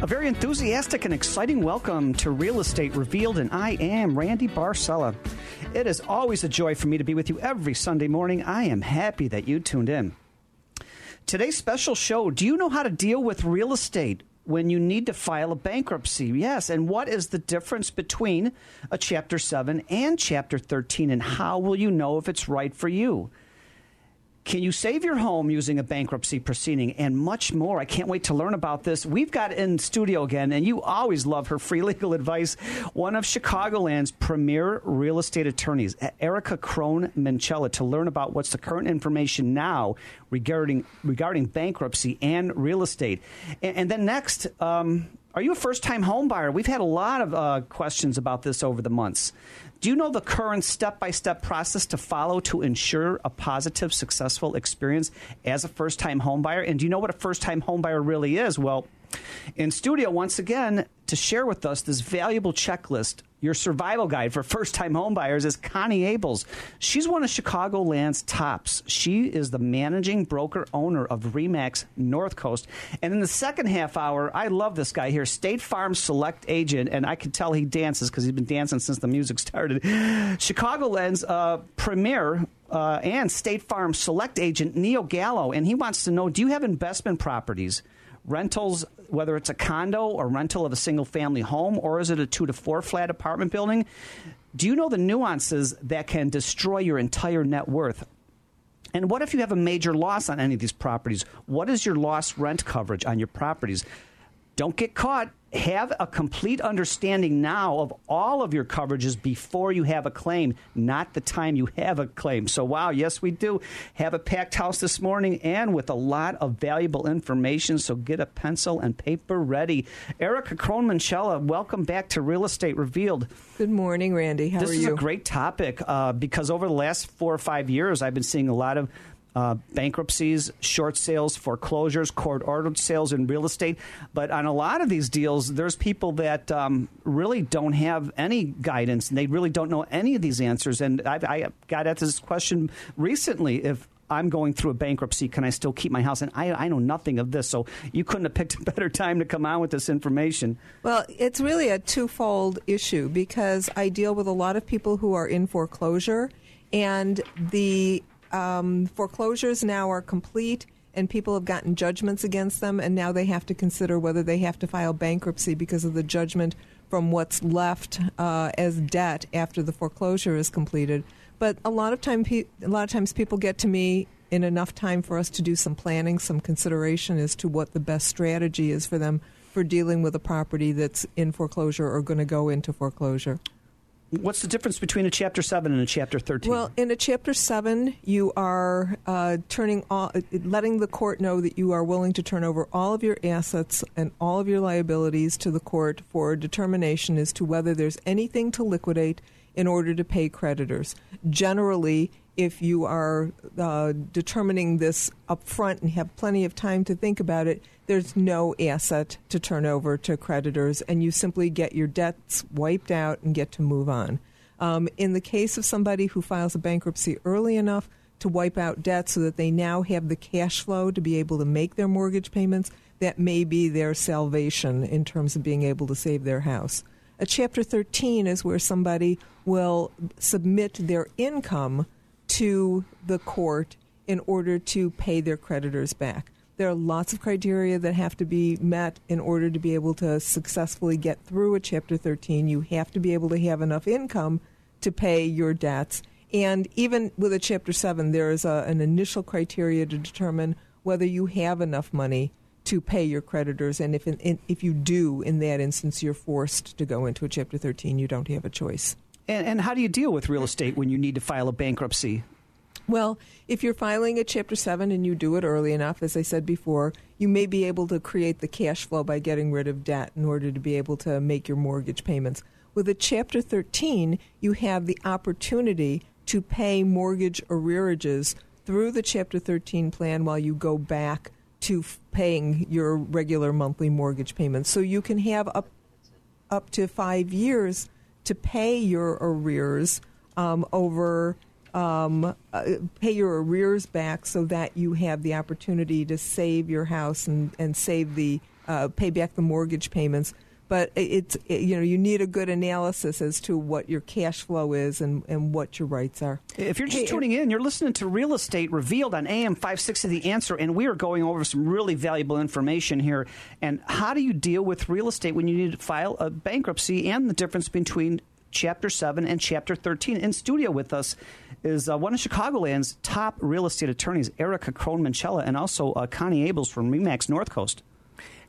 A very enthusiastic and exciting welcome to Real Estate Revealed, and I am Randy Barcella. It is always a joy for me to be with you every Sunday morning. I am happy that you tuned in. Today's special show Do you know how to deal with real estate when you need to file a bankruptcy? Yes, and what is the difference between a Chapter 7 and Chapter 13, and how will you know if it's right for you? Can you save your home using a bankruptcy proceeding and much more? I can't wait to learn about this. We've got in studio again, and you always love her free legal advice, one of Chicagoland's premier real estate attorneys, Erica Crohn Minchella, to learn about what's the current information now regarding regarding bankruptcy and real estate. And, and then next, um, are you a first time home buyer? We've had a lot of uh, questions about this over the months. Do you know the current step by step process to follow to ensure a positive, successful experience as a first time homebuyer? And do you know what a first time homebuyer really is? Well, in studio, once again, to share with us this valuable checklist, your survival guide for first time homebuyers, is Connie Abels. She's one of Chicagoland's tops. She is the managing broker owner of Remax North Coast. And in the second half hour, I love this guy here, State Farm Select Agent, and I can tell he dances because he's been dancing since the music started. Chicagoland's uh, premier uh, and State Farm Select Agent, Neil Gallo, and he wants to know do you have investment properties? Rentals, whether it's a condo or rental of a single family home, or is it a two to four flat apartment building? Do you know the nuances that can destroy your entire net worth? And what if you have a major loss on any of these properties? What is your loss rent coverage on your properties? Don't get caught have a complete understanding now of all of your coverages before you have a claim, not the time you have a claim. So, wow, yes, we do have a packed house this morning and with a lot of valuable information. So, get a pencil and paper ready. Erica Crohn welcome back to Real Estate Revealed. Good morning, Randy. How this are you? This is a great topic uh, because over the last four or five years, I've been seeing a lot of uh, bankruptcies, short sales, foreclosures, court ordered sales in real estate. But on a lot of these deals, there's people that um, really don't have any guidance and they really don't know any of these answers. And I, I got at this question recently if I'm going through a bankruptcy. Can I still keep my house? And I, I, know nothing of this, so you couldn't have picked a better time to come out with this information. Well, it's really a twofold issue because I deal with a lot of people who are in foreclosure, and the um, foreclosures now are complete and people have gotten judgments against them, and now they have to consider whether they have to file bankruptcy because of the judgment from what's left uh, as debt after the foreclosure is completed. But a lot of time, pe- a lot of times, people get to me in enough time for us to do some planning, some consideration as to what the best strategy is for them for dealing with a property that's in foreclosure or going to go into foreclosure. What's the difference between a Chapter 7 and a Chapter 13? Well, in a Chapter 7, you are uh, turning all, letting the court know that you are willing to turn over all of your assets and all of your liabilities to the court for determination as to whether there's anything to liquidate in order to pay creditors. Generally, if you are uh, determining this up front and have plenty of time to think about it, there's no asset to turn over to creditors, and you simply get your debts wiped out and get to move on. Um, in the case of somebody who files a bankruptcy early enough to wipe out debt so that they now have the cash flow to be able to make their mortgage payments, that may be their salvation in terms of being able to save their house. A Chapter 13 is where somebody will submit their income to the court in order to pay their creditors back. There are lots of criteria that have to be met in order to be able to successfully get through a Chapter 13. You have to be able to have enough income to pay your debts. And even with a Chapter 7, there is a, an initial criteria to determine whether you have enough money to pay your creditors. And if, in, if you do, in that instance, you're forced to go into a Chapter 13. You don't have a choice. And, and how do you deal with real estate when you need to file a bankruptcy? Well, if you're filing a Chapter 7 and you do it early enough, as I said before, you may be able to create the cash flow by getting rid of debt in order to be able to make your mortgage payments. With a Chapter 13, you have the opportunity to pay mortgage arrearages through the Chapter 13 plan while you go back to f- paying your regular monthly mortgage payments. So you can have up up to five years to pay your arrears um, over um, uh, pay your arrears back so that you have the opportunity to save your house and, and save the uh, pay back the mortgage payments but it's it, you know you need a good analysis as to what your cash flow is and, and what your rights are. If you're just hey, tuning in, you're listening to Real Estate Revealed on AM 560 The Answer, and we are going over some really valuable information here. And how do you deal with real estate when you need to file a bankruptcy and the difference between Chapter 7 and Chapter 13? In studio with us is uh, one of Chicagoland's top real estate attorneys, Erica Crohn Minchella, and also uh, Connie Abels from REMAX North Coast.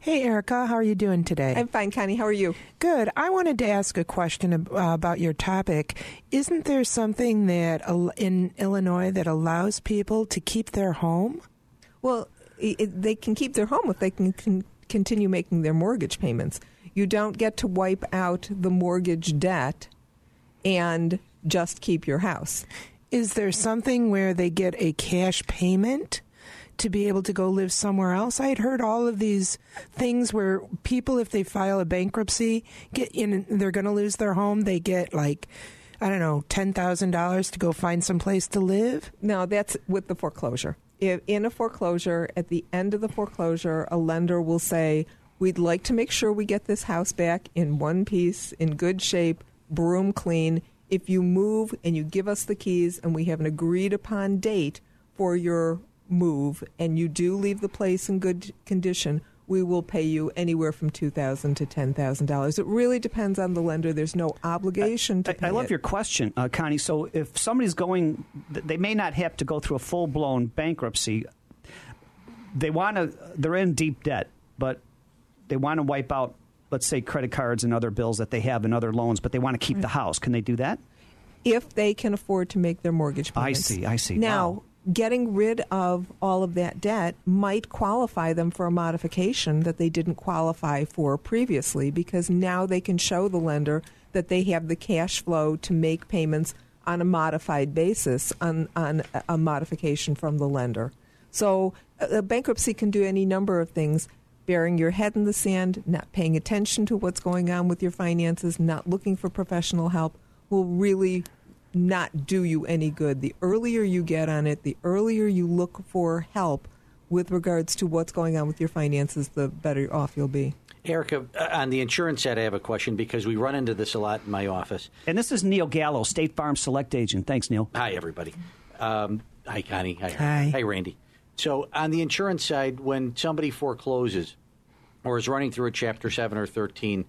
Hey, Erica, how are you doing today? I'm fine, Connie. How are you? Good. I wanted to ask a question uh, about your topic. Isn't there something that in Illinois that allows people to keep their home? Well, it, they can keep their home if they can, can continue making their mortgage payments. You don't get to wipe out the mortgage debt and just keep your house. Is there something where they get a cash payment? To be able to go live somewhere else. I had heard all of these things where people, if they file a bankruptcy, get in, they're going to lose their home. They get like, I don't know, ten thousand dollars to go find some place to live. No, that's with the foreclosure. If in a foreclosure, at the end of the foreclosure, a lender will say, "We'd like to make sure we get this house back in one piece, in good shape, broom clean." If you move and you give us the keys and we have an agreed upon date for your move and you do leave the place in good condition, we will pay you anywhere from two thousand to ten thousand dollars. It really depends on the lender. There's no obligation to. I, I love it. your question, uh, Connie. So if somebody's going, they may not have to go through a full blown bankruptcy. They want to. They're in deep debt, but they want to wipe out, let's say, credit cards and other bills that they have and other loans, but they want to keep right. the house. Can they do that? If they can afford to make their mortgage payments. I see. I see. Now. Wow getting rid of all of that debt might qualify them for a modification that they didn't qualify for previously because now they can show the lender that they have the cash flow to make payments on a modified basis on, on a modification from the lender. So a bankruptcy can do any number of things. Burying your head in the sand, not paying attention to what's going on with your finances, not looking for professional help will really not do you any good. The earlier you get on it, the earlier you look for help with regards to what's going on with your finances, the better off you'll be. Erica, uh, on the insurance side, I have a question because we run into this a lot in my office. And this is Neil Gallo, State Farm Select Agent. Thanks, Neil. Hi, everybody. Um, hi, Connie. Hi, hi. Hi, Randy. So, on the insurance side, when somebody forecloses or is running through a Chapter 7 or 13,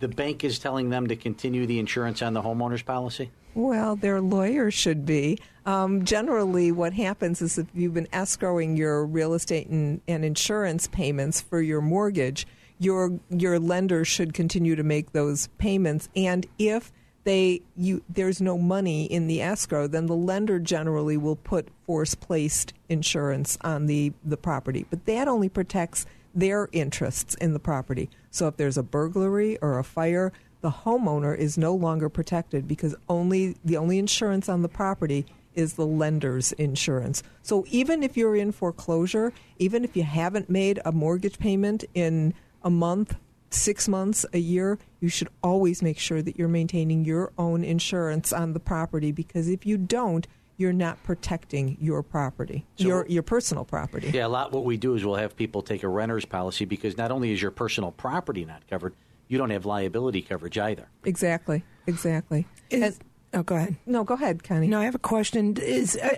the bank is telling them to continue the insurance on the homeowner's policy? Well, their lawyer should be. Um, generally, what happens is if you've been escrowing your real estate and, and insurance payments for your mortgage, your your lender should continue to make those payments. And if they you there's no money in the escrow, then the lender generally will put force placed insurance on the, the property. But that only protects their interests in the property. So if there's a burglary or a fire, the homeowner is no longer protected because only the only insurance on the property is the lender's insurance. So even if you're in foreclosure, even if you haven't made a mortgage payment in a month, six months, a year, you should always make sure that you're maintaining your own insurance on the property because if you don't, you're not protecting your property, so your your personal property. Yeah, a lot what we do is we'll have people take a renter's policy because not only is your personal property not covered, you don't have liability coverage either. Exactly. Exactly. Is, oh, go ahead. No, go ahead, Connie. No, I have a question. Is uh,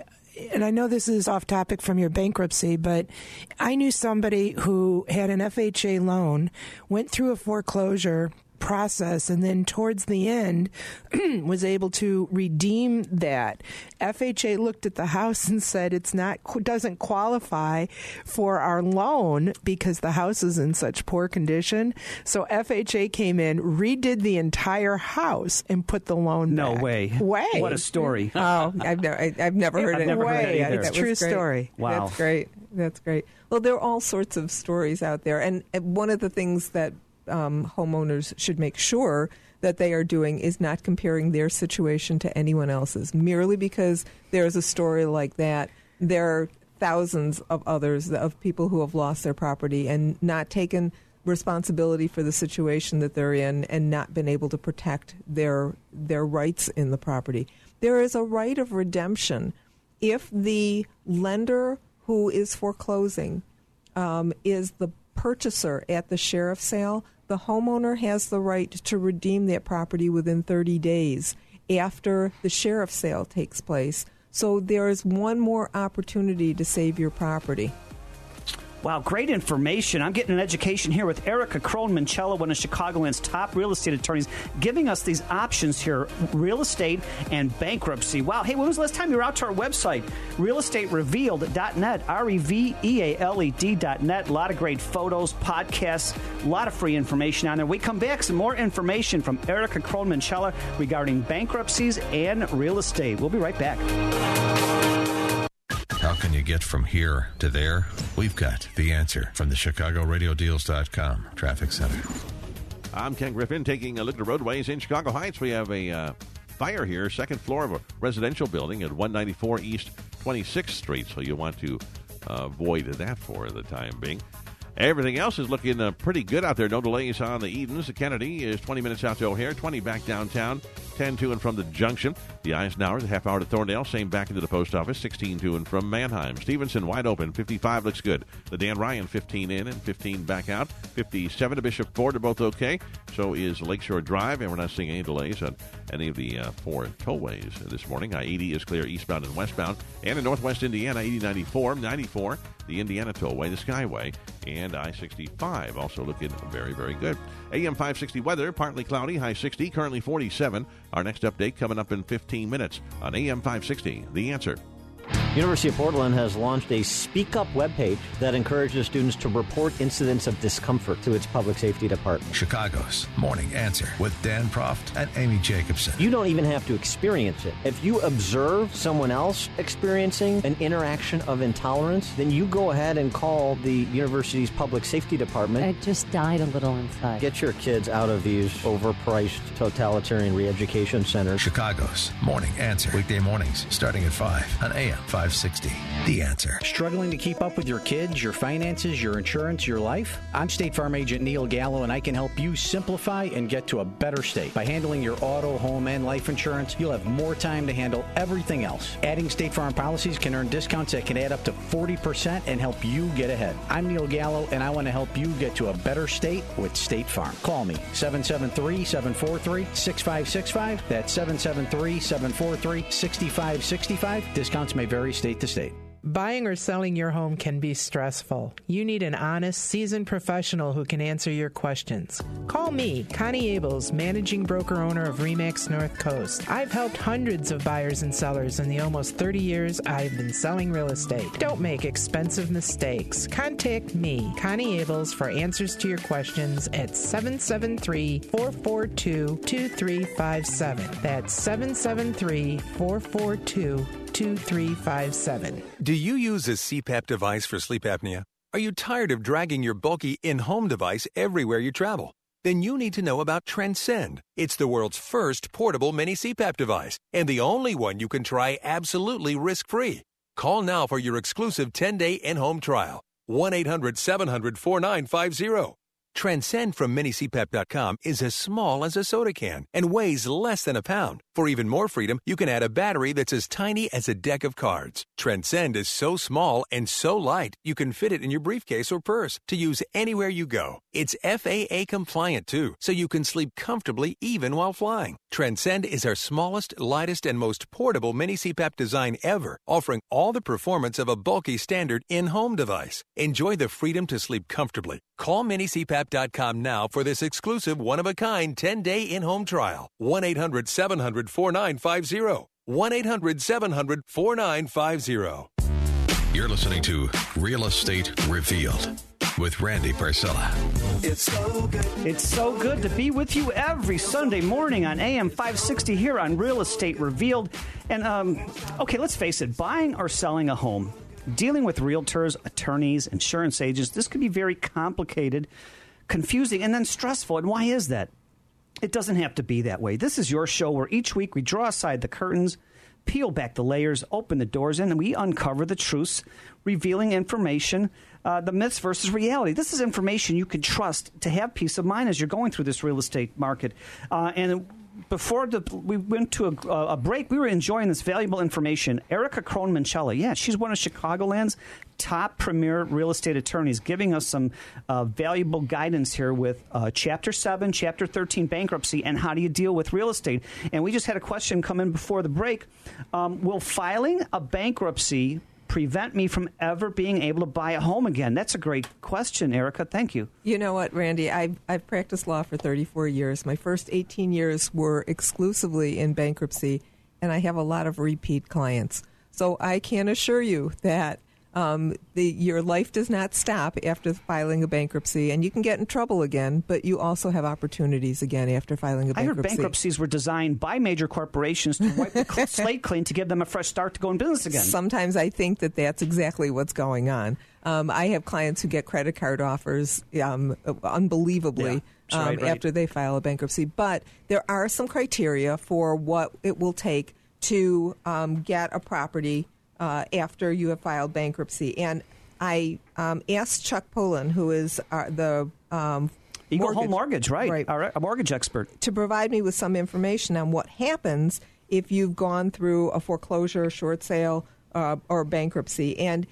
and I know this is off topic from your bankruptcy, but I knew somebody who had an FHA loan, went through a foreclosure, process and then towards the end was able to redeem that. FHA looked at the house and said it's not doesn't qualify for our loan because the house is in such poor condition. So FHA came in redid the entire house and put the loan no back. way. Way. What a story. Oh I've never I, have never heard I've it never way. heard it's true story. Wow. That's great. That's great. Well there are all sorts of stories out there and one of the things that um, homeowners should make sure that they are doing is not comparing their situation to anyone else's. Merely because there's a story like that, there are thousands of others of people who have lost their property and not taken responsibility for the situation that they're in and not been able to protect their their rights in the property. There is a right of redemption if the lender who is foreclosing um, is the purchaser at the sheriff's sale. The homeowner has the right to redeem that property within 30 days after the sheriff's sale takes place. So there is one more opportunity to save your property. Wow, great information. I'm getting an education here with Erica Crohn-Minchella, one of Chicagoland's top real estate attorneys, giving us these options here real estate and bankruptcy. Wow. Hey, when was the last time you were out to our website? Realestaterevealed.net, R E V E A L E D.net. A lot of great photos, podcasts, a lot of free information on there. We come back, some more information from Erica Crohn-Minchella regarding bankruptcies and real estate. We'll be right back. Can you get from here to there? We've got the answer from the ChicagoRadioDeals.com Traffic Center. I'm Ken Griffin taking a look at the roadways in Chicago Heights. We have a uh, fire here, second floor of a residential building at 194 East 26th Street, so you want to uh, avoid that for the time being. Everything else is looking uh, pretty good out there. No delays on the Edens. The Kennedy is 20 minutes out to O'Hare, 20 back downtown, 10 to and from the junction. The Eisenhower, the half hour to Thorndale, same back into the post office, 16 to and from Mannheim. Stevenson wide open, 55 looks good. The Dan Ryan 15 in and 15 back out. 57 to Bishop Ford are both okay. So is Lakeshore Drive, and we're not seeing any delays on any of the uh, four tollways this morning. I 80 is clear eastbound and westbound. And in northwest Indiana, 80 94, 94, the Indiana Tollway, the Skyway, and I 65 also looking very, very good. AM 560 weather, partly cloudy, high 60, currently 47. Our next update coming up in 15 minutes on AM 560. The answer. University of Portland has launched a Speak Up webpage that encourages students to report incidents of discomfort to its public safety department. Chicago's Morning Answer with Dan Proft and Amy Jacobson. You don't even have to experience it. If you observe someone else experiencing an interaction of intolerance, then you go ahead and call the university's public safety department. I just died a little inside. Get your kids out of these overpriced totalitarian re-education centers. Chicago's Morning Answer weekday mornings starting at 5 on AM 560. The answer. Struggling to keep up with your kids, your finances, your insurance, your life? I'm State Farm Agent Neil Gallo, and I can help you simplify and get to a better state. By handling your auto, home, and life insurance, you'll have more time to handle everything else. Adding State Farm policies can earn discounts that can add up to 40% and help you get ahead. I'm Neil Gallo, and I want to help you get to a better state with State Farm. Call me 773 743 6565. That's 773 743 6565. Discounts may vary state to state. Buying or selling your home can be stressful. You need an honest, seasoned professional who can answer your questions. Call me, Connie Abels, managing broker owner of Remax North Coast. I've helped hundreds of buyers and sellers in the almost 30 years I've been selling real estate. Don't make expensive mistakes. Contact me, Connie Abels, for answers to your questions at 773 442 2357. That's 773 442 2357. Do you use a CPAP device for sleep apnea? Are you tired of dragging your bulky in home device everywhere you travel? Then you need to know about Transcend. It's the world's first portable mini CPAP device and the only one you can try absolutely risk free. Call now for your exclusive 10 day in home trial. 1 800 700 4950. Transcend from minicpap.com is as small as a soda can and weighs less than a pound. For even more freedom, you can add a battery that's as tiny as a deck of cards. Transcend is so small and so light, you can fit it in your briefcase or purse to use anywhere you go. It's FAA compliant too, so you can sleep comfortably even while flying. Transcend is our smallest, lightest, and most portable mini CPAP design ever, offering all the performance of a bulky standard in home device. Enjoy the freedom to sleep comfortably. Call minicpap.com now for this exclusive one of a kind 10 day in home trial. 1 800 700 4950. 1 800 700 4950. You're listening to Real Estate Revealed with Randy Barcella. It's so good. It's so good to be with you every Sunday morning on AM 560 here on Real Estate Revealed. And, um, okay, let's face it, buying or selling a home, dealing with realtors, attorneys, insurance agents, this could be very complicated, confusing, and then stressful. And why is that? It doesn't have to be that way. This is your show where each week we draw aside the curtains, peel back the layers, open the doors, and we uncover the truths, revealing information, uh, the myths versus reality. This is information you can trust to have peace of mind as you're going through this real estate market. Uh, and before the, we went to a, a, break, we were enjoying this valuable information. Erica Crohn yeah, she's one of Chicagoland's top premier real estate attorneys, giving us some uh, valuable guidance here with uh, Chapter 7, Chapter 13 bankruptcy, and how do you deal with real estate. And we just had a question come in before the break. Um, will filing a bankruptcy prevent me from ever being able to buy a home again? That's a great question, Erica. Thank you. You know what, Randy? I've, I've practiced law for 34 years. My first 18 years were exclusively in bankruptcy, and I have a lot of repeat clients. So I can assure you that um, the, your life does not stop after filing a bankruptcy, and you can get in trouble again, but you also have opportunities again after filing a bankruptcy. I heard bankruptcies were designed by major corporations to wipe the slate clean to give them a fresh start to go in business again. Sometimes I think that that's exactly what's going on. Um, I have clients who get credit card offers um, unbelievably yeah, right, um, right. after they file a bankruptcy, but there are some criteria for what it will take to um, get a property uh, after you have filed bankruptcy. And I um, asked Chuck Pullen, who is uh, the um, Eagle mortgage, Home Mortgage, right? right. Right, a mortgage expert, to provide me with some information on what happens if you've gone through a foreclosure, short sale, uh, or bankruptcy. And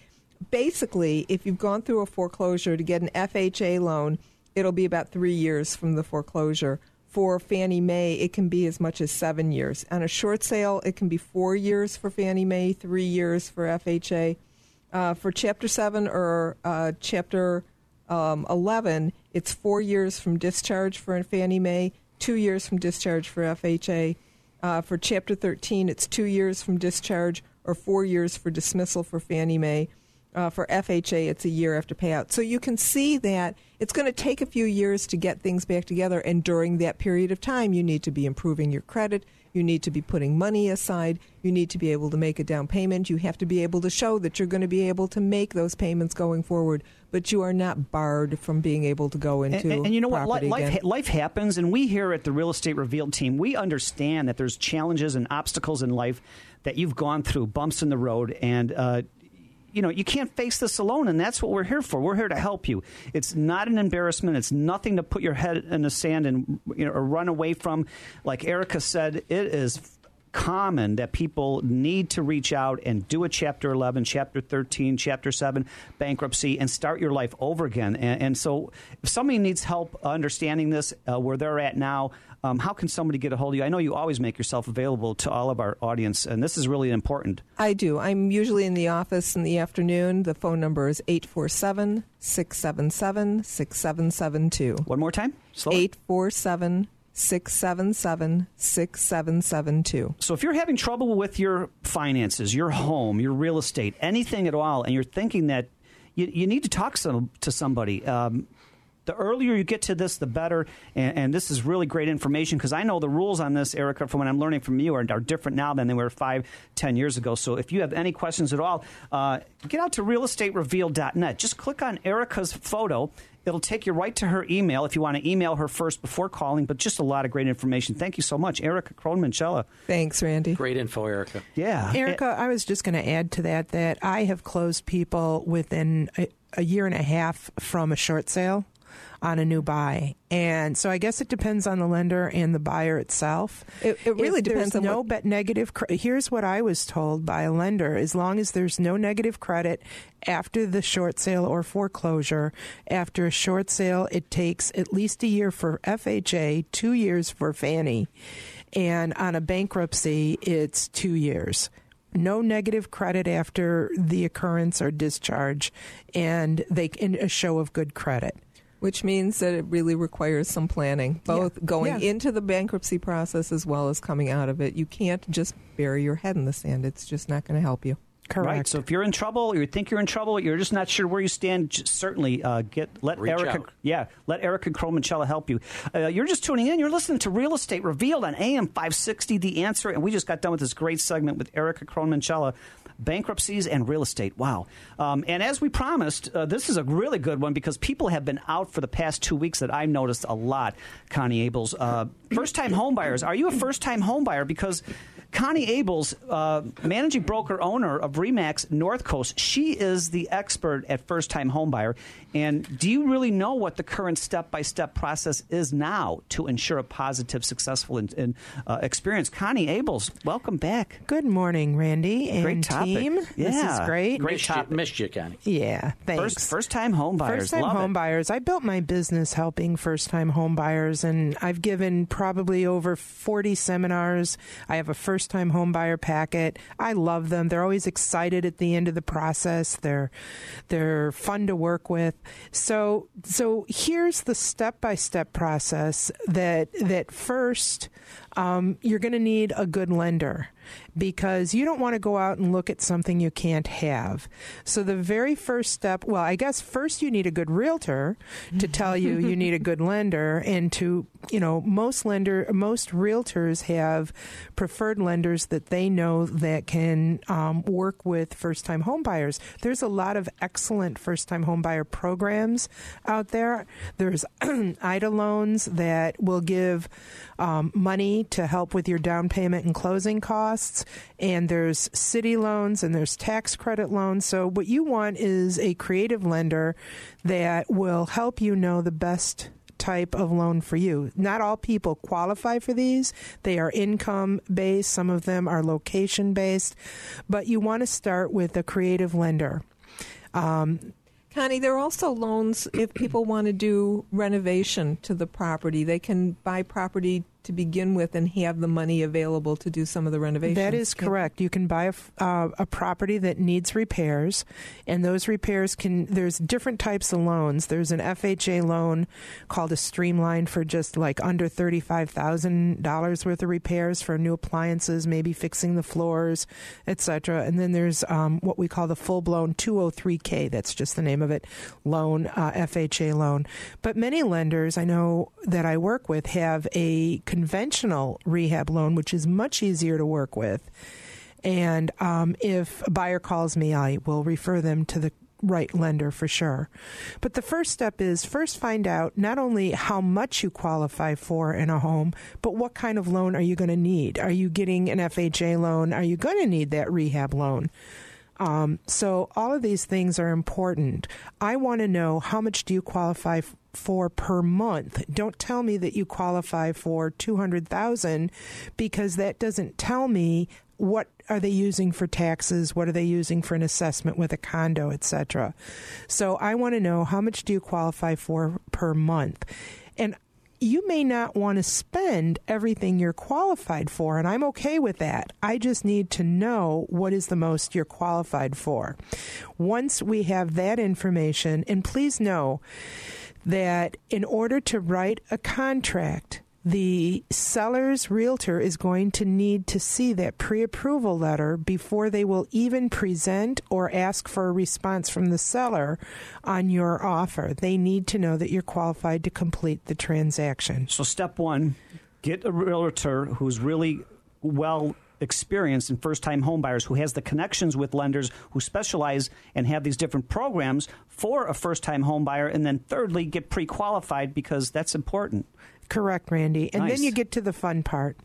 basically, if you've gone through a foreclosure to get an FHA loan, it'll be about three years from the foreclosure. For Fannie Mae, it can be as much as seven years. On a short sale, it can be four years for Fannie Mae, three years for FHA. Uh, for Chapter 7 or uh, Chapter um, 11, it's four years from discharge for Fannie Mae, two years from discharge for FHA. Uh, for Chapter 13, it's two years from discharge or four years for dismissal for Fannie Mae. Uh, for FHA, it's a year after payout. So you can see that it's going to take a few years to get things back together. And during that period of time, you need to be improving your credit. You need to be putting money aside. You need to be able to make a down payment. You have to be able to show that you're going to be able to make those payments going forward. But you are not barred from being able to go into and, and, and you know what life, life, life happens and we here at the real estate revealed team we understand that there's challenges and obstacles in life that you've gone through bumps in the road and uh, you know, you can't face this alone, and that's what we're here for. We're here to help you. It's not an embarrassment. It's nothing to put your head in the sand and you know, or run away from. Like Erica said, it is common that people need to reach out and do a chapter 11 chapter 13 chapter 7 bankruptcy and start your life over again and, and so if somebody needs help understanding this uh, where they're at now um, how can somebody get a hold of you? I know you always make yourself available to all of our audience, and this is really important. I do. I'm usually in the office in the afternoon. The phone number is 847 677 6772. One more time? Slow 847 677 6772. So if you're having trouble with your finances, your home, your real estate, anything at all, and you're thinking that you, you need to talk some, to somebody, um, the earlier you get to this, the better. And, and this is really great information because I know the rules on this, Erica, from what I'm learning from you, are, are, different now than they were five, ten years ago. So if you have any questions at all, uh, get out to realestaterevealed.net. Just click on Erica's photo. It'll take you right to her email if you want to email her first before calling, but just a lot of great information. Thank you so much, Erica Crohn Thanks, Randy. Great info, Erica. Yeah. Erica, I was just going to add to that that I have closed people within a, a year and a half from a short sale on a new buy. And so I guess it depends on the lender and the buyer itself. It, it really if depends on no what... bet negative. Here's what I was told by a lender: as long as there's no negative credit after the short sale or foreclosure, after a short sale, it takes at least a year for FHA, two years for Fannie, and on a bankruptcy, it's two years no negative credit after the occurrence or discharge, and they in a show of good credit. Which means that it really requires some planning, both yeah. going yeah. into the bankruptcy process as well as coming out of it. You can't just bury your head in the sand. It's just not going to help you. Correct. Right. So if you're in trouble, or you think you're in trouble, you're just not sure where you stand. certainly, uh, get let Reach Erica. Out. Yeah, let Erica Crohn Minchella help you. Uh, you're just tuning in. You're listening to Real Estate Revealed on AM 560. The Answer, and we just got done with this great segment with Erica Crohn Minchella. Bankruptcies and real estate. Wow. Um, and as we promised, uh, this is a really good one because people have been out for the past two weeks that I've noticed a lot, Connie Abels. Uh, first time homebuyers. Are you a first time homebuyer? Because Connie Abels, uh, managing broker owner of Remax North Coast, she is the expert at first time homebuyer. And do you really know what the current step by step process is now to ensure a positive, successful in, in, uh, experience? Connie Abels, welcome back. Good morning, Randy and Great topic. team. Yeah. This is great. Great missed, topic. You, missed you, Connie. Yeah, thanks. First, first time homebuyers. First time Love it. home buyers. I built my business helping first time homebuyers, and I've given probably over 40 seminars. I have a first time home buyer packet. I love them. They're always excited at the end of the process. They're they're fun to work with. So so here's the step by step process that that first um, you're going to need a good lender because you don't want to go out and look at something you can't have. So the very first step, well, I guess first you need a good realtor to tell you you need a good lender and to, you know, most lender most realtors have preferred lenders that they know that can um, work with first-time home buyers. There's a lot of excellent first-time home buyer programs out there. There's IDA loans that will give um, money to help with your down payment and closing costs. And there's city loans and there's tax credit loans. So, what you want is a creative lender that will help you know the best type of loan for you. Not all people qualify for these. They are income based, some of them are location based, but you want to start with a creative lender. Um, Connie, there are also loans if people want to do renovation to the property. They can buy property to begin with and have the money available to do some of the renovations. That is correct. You can buy a, uh, a property that needs repairs, and those repairs can. There's different types of loans. There's an FHA loan called a Streamline for just like under thirty-five thousand dollars worth of repairs for new appliances, maybe fixing the floors, etc. And then there's um, what we call the full-blown 203k. That's just the name of it, loan uh, FHA loan. But many lenders I know that I work with have a conventional rehab loan, which is much easier to work with. And um, if a buyer calls me, I will refer them to the right lender for sure. But the first step is first find out not only how much you qualify for in a home, but what kind of loan are you going to need? Are you getting an FHA loan? Are you going to need that rehab loan? Um, so all of these things are important. I want to know how much do you qualify for per month. Don't tell me that you qualify for 200,000 because that doesn't tell me what are they using for taxes, what are they using for an assessment with a condo, etc. So I want to know how much do you qualify for per month. And you may not want to spend everything you're qualified for, and I'm okay with that. I just need to know what is the most you're qualified for. Once we have that information, and please know that in order to write a contract, the seller's realtor is going to need to see that pre approval letter before they will even present or ask for a response from the seller on your offer. They need to know that you're qualified to complete the transaction. So, step one get a realtor who's really well experienced in first time homebuyers who has the connections with lenders who specialize and have these different programs for a first time homebuyer. And then, thirdly, get pre qualified because that's important. Correct, Randy. And Nice. then you get to the fun part,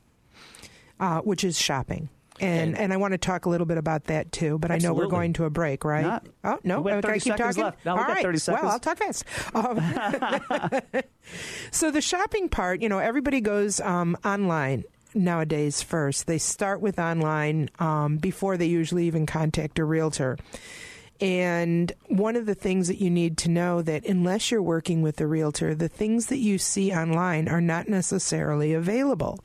uh, which is shopping. And, and I want to talk a little bit about that too, but I know we're going to a break, right? Not- oh no, we have Okay, 30 I keep talking. left. No, All right. 30 seconds. Well, I'll talk fast. Um, so the shopping part, you know, everybody goes um, online nowadays first. They start with online um, before they usually even contact a realtor. And one of the things that you need to know that unless you're working with a realtor, the things that you see online are not necessarily available.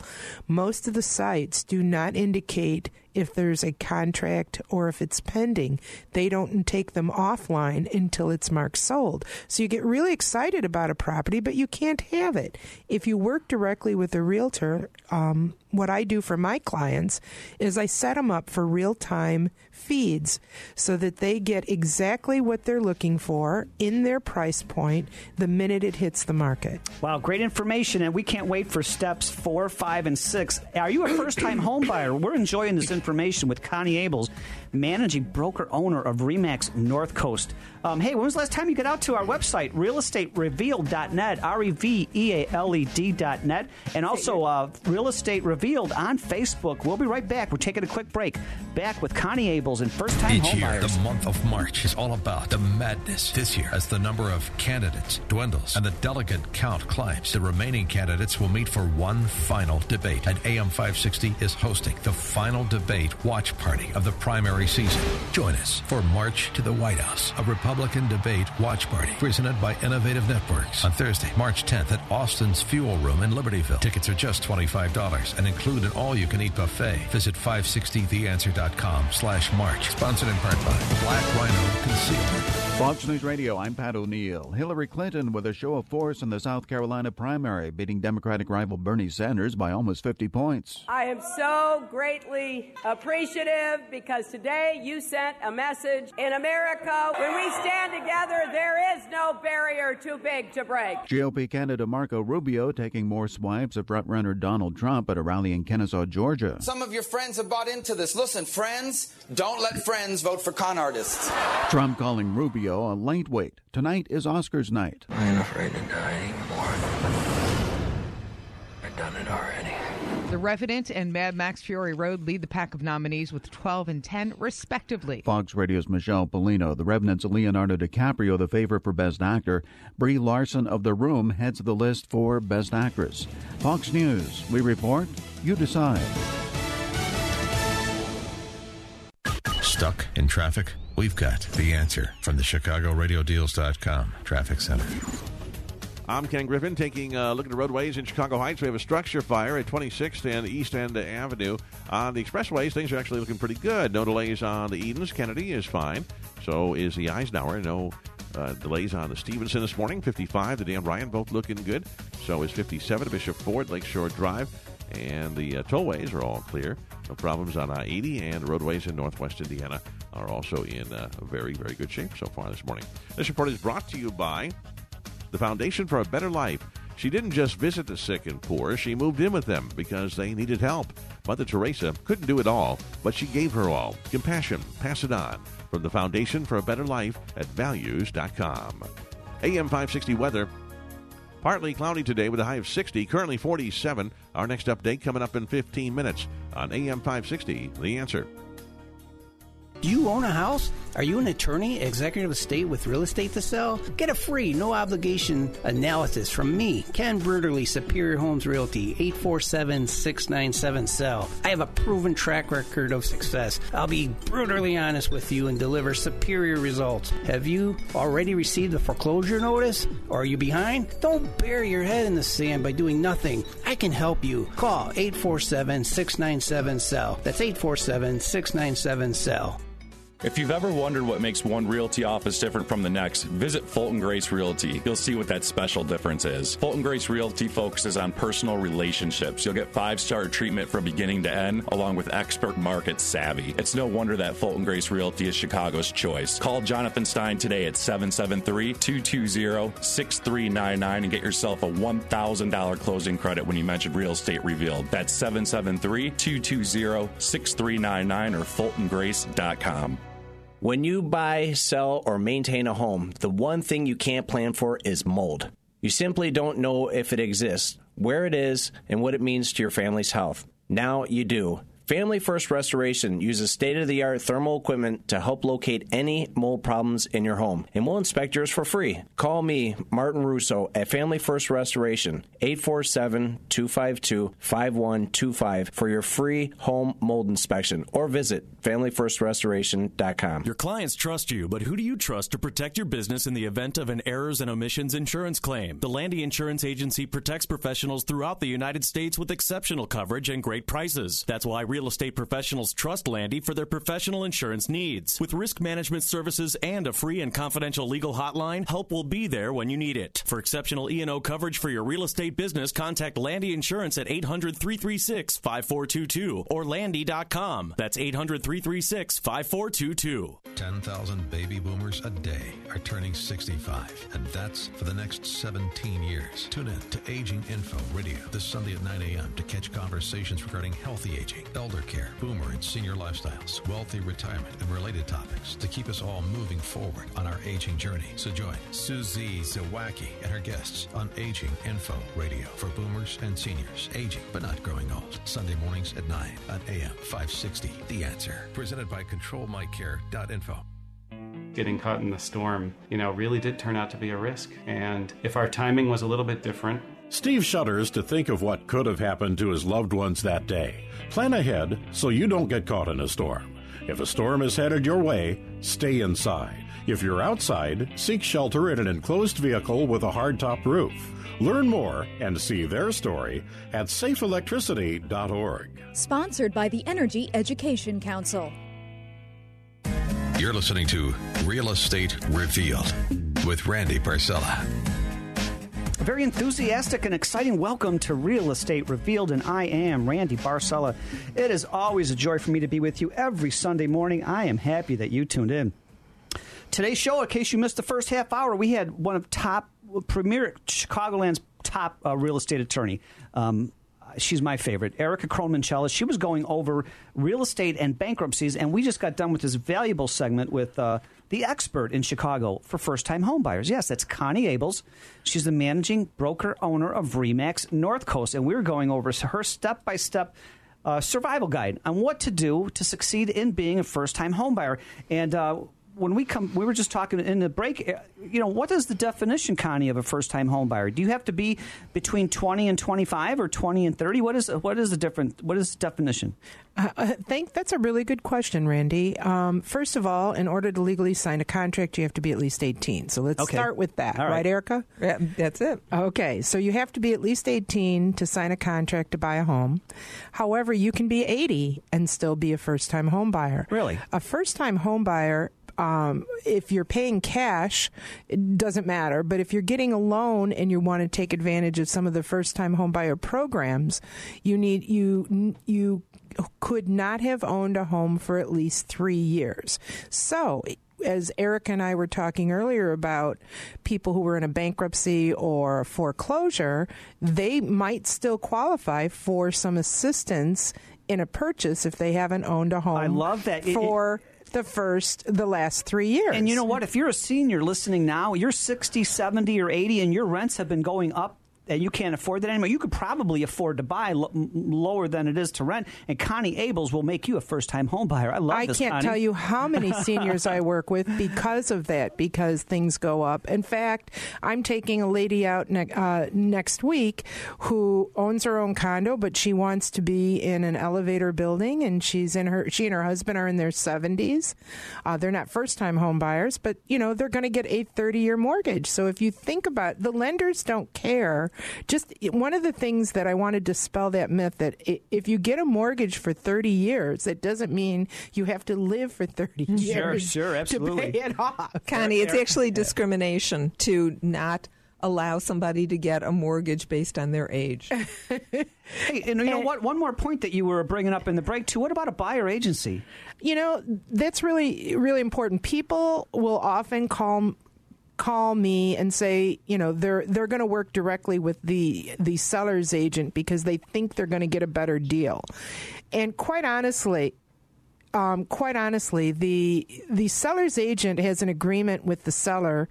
Most of the sites do not indicate if there's a contract or if it's pending. They don't take them offline until it's marked sold. So you get really excited about a property, but you can't have it. If you work directly with a realtor, um, what I do for my clients is I set them up for real time feeds so that they get exactly what they're looking for in their price point the minute it hits the market. Wow, great information, and we can't wait for steps four, five, and six. Are you a first time home buyer? We're enjoying this information information with Connie Abels, managing broker owner of Remax North Coast. Um, hey, when was the last time you got out to our website, realestaterevealed.net, R E V E A L E D.net, and also uh, Real Estate Revealed on Facebook. We'll be right back. We're taking a quick break. Back with Connie Abels and first time Each year, homebuyers. the month of March is all about the madness. This year, as the number of candidates dwindles and the delegate count climbs, the remaining candidates will meet for one final debate. And AM 560 is hosting the final debate watch party of the primary season. Join us for March to the White House, a Republican debate watch party presented by Innovative Networks on Thursday, March 10th at Austin's Fuel Room in Libertyville. Tickets are just $25 and include an all-you-can-eat buffet. Visit 560theanswer.com slash March. Sponsored in part by Black Rhino Concealment. Fox News Radio, I'm Pat O'Neill. Hillary Clinton with a show of force in the South Carolina primary, beating Democratic rival Bernie Sanders by almost 50 points. I am so greatly appreciative because today you sent a message in America. When we stand together, there is no barrier too big to break. GOP candidate Marco Rubio taking more swipes at frontrunner Donald Trump at a rally in Kennesaw, Georgia. Some of your friends have bought into this. Listen, friends, don't let friends vote for con artists. Trump calling Rubio a lightweight. Tonight is Oscars night. I ain't afraid to die anymore. I've done it already. The Revenant and Mad Max Fury Road lead the pack of nominees with 12 and 10, respectively. Fox Radio's Michelle Pellino. The Revenant's Leonardo DiCaprio, the favorite for Best Actor. Brie Larson of The Room heads the list for Best Actress. Fox News. We report, you decide. Stuck in traffic? We've got the answer from the ChicagoRadioDeals.com Traffic Center. I'm Ken Griffin taking a look at the roadways in Chicago Heights. We have a structure fire at 26th and East End Avenue. On the expressways, things are actually looking pretty good. No delays on the Edens. Kennedy is fine. So is the Eisenhower. No uh, delays on the Stevenson this morning. 55, the Dan Ryan, both looking good. So is 57, Bishop Ford, Lakeshore Drive. And the uh, tollways are all clear. No problems on I 80, and roadways in northwest Indiana are also in uh, very, very good shape so far this morning. This report is brought to you by the Foundation for a Better Life. She didn't just visit the sick and poor, she moved in with them because they needed help. Mother Teresa couldn't do it all, but she gave her all. Compassion, pass it on. From the Foundation for a Better Life at values.com. AM 560 weather. Partly cloudy today with a high of 60, currently 47. Our next update coming up in 15 minutes on AM 560. The answer. Do you own a house? Are you an attorney, executive estate with real estate to sell? Get a free, no obligation analysis from me, Ken Bruderly, Superior Homes Realty, 847 697 Sell. I have a proven track record of success. I'll be brutally honest with you and deliver superior results. Have you already received a foreclosure notice? Or are you behind? Don't bury your head in the sand by doing nothing. I can help you. Call 847 697 Sell. That's 847 697 Sell. If you've ever wondered what makes one realty office different from the next, visit Fulton Grace Realty. You'll see what that special difference is. Fulton Grace Realty focuses on personal relationships. You'll get five star treatment from beginning to end, along with expert market savvy. It's no wonder that Fulton Grace Realty is Chicago's choice. Call Jonathan Stein today at 773 220 6399 and get yourself a $1,000 closing credit when you mention Real Estate Revealed. That's 773 220 6399 or FultonGrace.com. When you buy, sell, or maintain a home, the one thing you can't plan for is mold. You simply don't know if it exists, where it is, and what it means to your family's health. Now you do. Family First Restoration uses state of the art thermal equipment to help locate any mold problems in your home, and we'll inspect yours for free. Call me, Martin Russo, at Family First Restoration, 847 252 5125 for your free home mold inspection, or visit FamilyFirstRestoration.com. Your clients trust you, but who do you trust to protect your business in the event of an errors and omissions insurance claim? The Landy Insurance Agency protects professionals throughout the United States with exceptional coverage and great prices. That's why real estate professionals trust Landy for their professional insurance needs. With risk management services and a free and confidential legal hotline, help will be there when you need it. For exceptional E&O coverage for your real estate business, contact Landy Insurance at 800-336-5422 or landy.com. That's 800-336 5422. 10,000 baby boomers a day are turning 65, and that's for the next 17 years. Tune in to Aging Info Radio this Sunday at 9 a.m. to catch conversations regarding healthy aging, elder care, boomer and senior lifestyles, wealthy retirement, and related topics to keep us all moving forward on our aging journey. So join Susie Zawacki and her guests on Aging Info Radio for boomers and seniors, aging but not growing old. Sunday mornings at 9 on AM 560. The Answer. Presented by ControlMyCare.info getting caught in the storm, you know, really did turn out to be a risk. And if our timing was a little bit different, Steve shudders to think of what could have happened to his loved ones that day. Plan ahead so you don't get caught in a storm. If a storm is headed your way, stay inside. If you're outside, seek shelter in an enclosed vehicle with a hardtop roof. Learn more and see their story at safeelectricity.org. Sponsored by the Energy Education Council. You're listening to Real Estate Revealed with Randy Barcella. A very enthusiastic and exciting welcome to Real Estate Revealed, and I am Randy Barcella. It is always a joy for me to be with you every Sunday morning. I am happy that you tuned in. Today's show, in case you missed the first half hour, we had one of top premier Chicagoland's top uh, real estate attorney. Um, she's my favorite, Erica Crohn She was going over real estate and bankruptcies, and we just got done with this valuable segment with uh, the expert in Chicago for first time homebuyers. Yes, that's Connie Abels. She's the managing broker owner of Remax North Coast, and we are going over her step by step. survival guide on what to do to succeed in being a first time homebuyer. And uh, when we come, we were just talking in the break. Uh, you know, what is the definition, Connie, of a first-time home buyer? Do you have to be between twenty and twenty-five, or twenty and thirty? What is what is the different? What is the definition? Uh, I think that's a really good question, Randy. Um, first of all, in order to legally sign a contract, you have to be at least eighteen. So let's okay. start with that, right. right, Erica? Yeah, that's it. Okay, so you have to be at least eighteen to sign a contract to buy a home. However, you can be eighty and still be a first-time home buyer. Really, a first-time home buyer um, if you're paying cash, it doesn't matter. But if you're getting a loan and you want to take advantage of some of the first time homebuyer programs, you need you you could not have owned a home for at least three years. So as Eric and I were talking earlier about people who were in a bankruptcy or foreclosure, they might still qualify for some assistance in a purchase if they haven't owned a home. I love that for. It, the first, the last three years. And you know what? If you're a senior listening now, you're 60, 70, or 80, and your rents have been going up and you can't afford that anymore, you could probably afford to buy l- lower than it is to rent. And Connie Abels will make you a first time home buyer. I love I this, can't Connie. tell you how many seniors I work with because of that, because things go up. In fact, I'm taking a lady out ne- uh, next week who owns her own condo, but she wants to be in an elevator building, and she's in her. She and her husband are in their 70s. Uh, they're not first time home buyers, but you know they're going to get a 30 year mortgage. So if you think about the lenders don't care just one of the things that I want to dispel that myth that if you get a mortgage for 30 years, it doesn't mean you have to live for 30 mm. years. Sure, sure, absolutely. To pay it off. Connie, it's actually discrimination to not allow somebody to get a mortgage based on their age. hey, and you know what? One more point that you were bringing up in the break too. What about a buyer agency? You know, that's really really important. People will often call call me and say, you know, they're they're going to work directly with the the seller's agent because they think they're going to get a better deal. And quite honestly, um, quite honestly, the the seller's agent has an agreement with the seller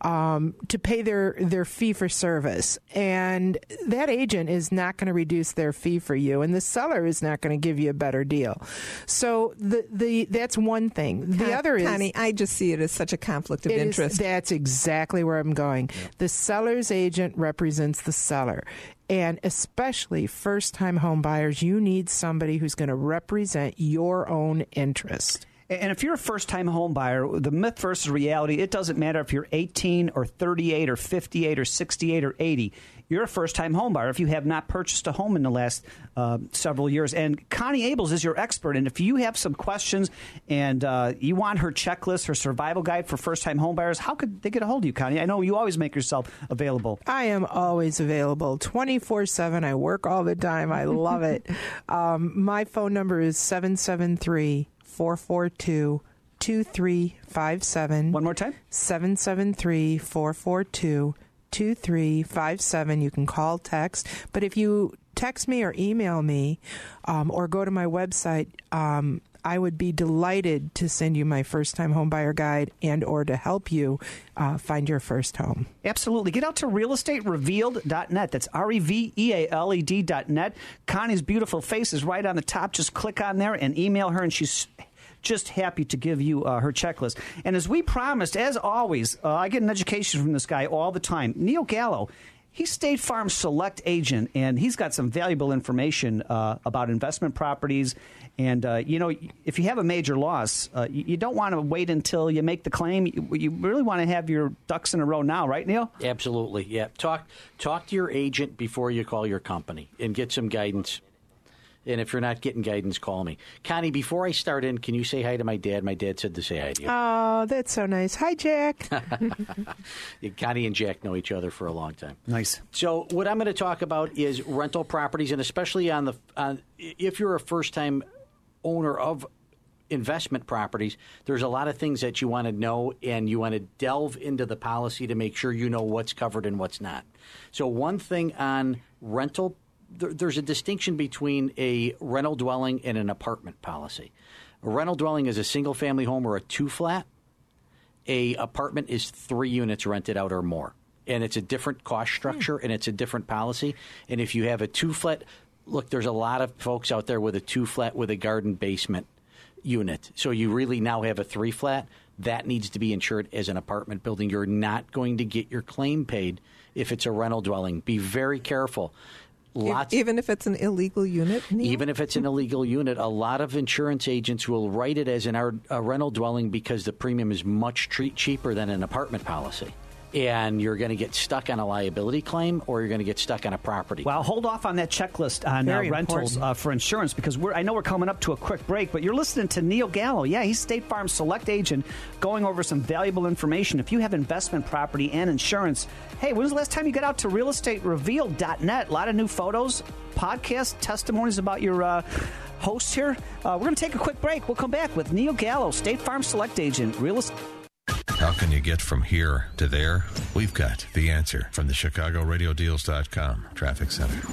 um, to pay their their fee for service, and that agent is not going to reduce their fee for you, and the seller is not going to give you a better deal. So the the that's one thing. The Con- other is Connie, I just see it as such a conflict of it is- interest. that's exactly where I'm going. The seller's agent represents the seller. And especially first time home buyers, you need somebody who's going to represent your own interest. And if you're a first time home buyer, the myth versus reality, it doesn't matter if you're 18 or 38 or 58 or 68 or 80. You're a first time home buyer if you have not purchased a home in the last uh, several years. And Connie Abels is your expert. And if you have some questions and uh, you want her checklist, her survival guide for first time home buyers, how could they get a hold of you, Connie? I know you always make yourself available. I am always available 24 7. I work all the time. I love it. um, my phone number is 773 442 2357. One more time 773 442 2357. You can call, text. But if you text me or email me um, or go to my website. Um, I would be delighted to send you my first time home buyer guide and or to help you uh, find your first home. Absolutely. Get out to realestaterevealed.net. That's R E V E A L E D.net. Connie's beautiful face is right on the top. Just click on there and email her, and she's just happy to give you uh, her checklist. And as we promised, as always, uh, I get an education from this guy all the time. Neil Gallo He's State Farm Select Agent, and he's got some valuable information uh, about investment properties. And, uh, you know, if you have a major loss, uh, you, don't want to wait until you make the claim. You, you really want to have your ducks in a row now, right, Neil? Absolutely, yeah. Talk, talk to your agent before you call your company and get some guidance and if you're not getting guidance, call me. Connie, before I start in, can you say hi to my dad? My dad said to say hi to you. Oh, that's so nice. Hi, Jack. Connie and Jack know each other for a long time. Nice. So, what I'm going to talk about is rental properties, and especially on the on, if you're a first time owner of investment properties, there's a lot of things that you want to know, and you want to delve into the policy to make sure you know what's covered and what's not. So, one thing on rental there, there's a distinction between a rental dwelling and an apartment policy. A rental dwelling is a single family home or a two flat. A apartment is three units rented out or more, and it's a different cost hmm. structure and it's a different policy. And if you have a two flat, look, there's a lot of folks out there with a two flat with a garden basement unit. So you really now have a three flat. That needs to be insured as an apartment building. You're not going to get your claim paid if it's a rental dwelling. Be very careful. Lots, even if it's an illegal unit? Neil? Even if it's an illegal unit, a lot of insurance agents will write it as an, a rental dwelling because the premium is much cheaper than an apartment policy and you're going to get stuck on a liability claim or you're going to get stuck on a property. Well, hold off on that checklist on uh, rentals uh, for insurance because I know we're coming up to a quick break, but you're listening to Neil Gallo. Yeah, he's State Farm Select Agent going over some valuable information. If you have investment property and insurance, hey, when was the last time you got out to realestaterevealed.net? A lot of new photos, podcasts, testimonies about your. Uh, hosts here. Uh, we're going to take a quick break. We'll come back with Neil Gallo, State Farm Select Agent, Real Estate. How can you get from here to there? We've got the answer from the ChicagoRadioDeals.com Traffic Center.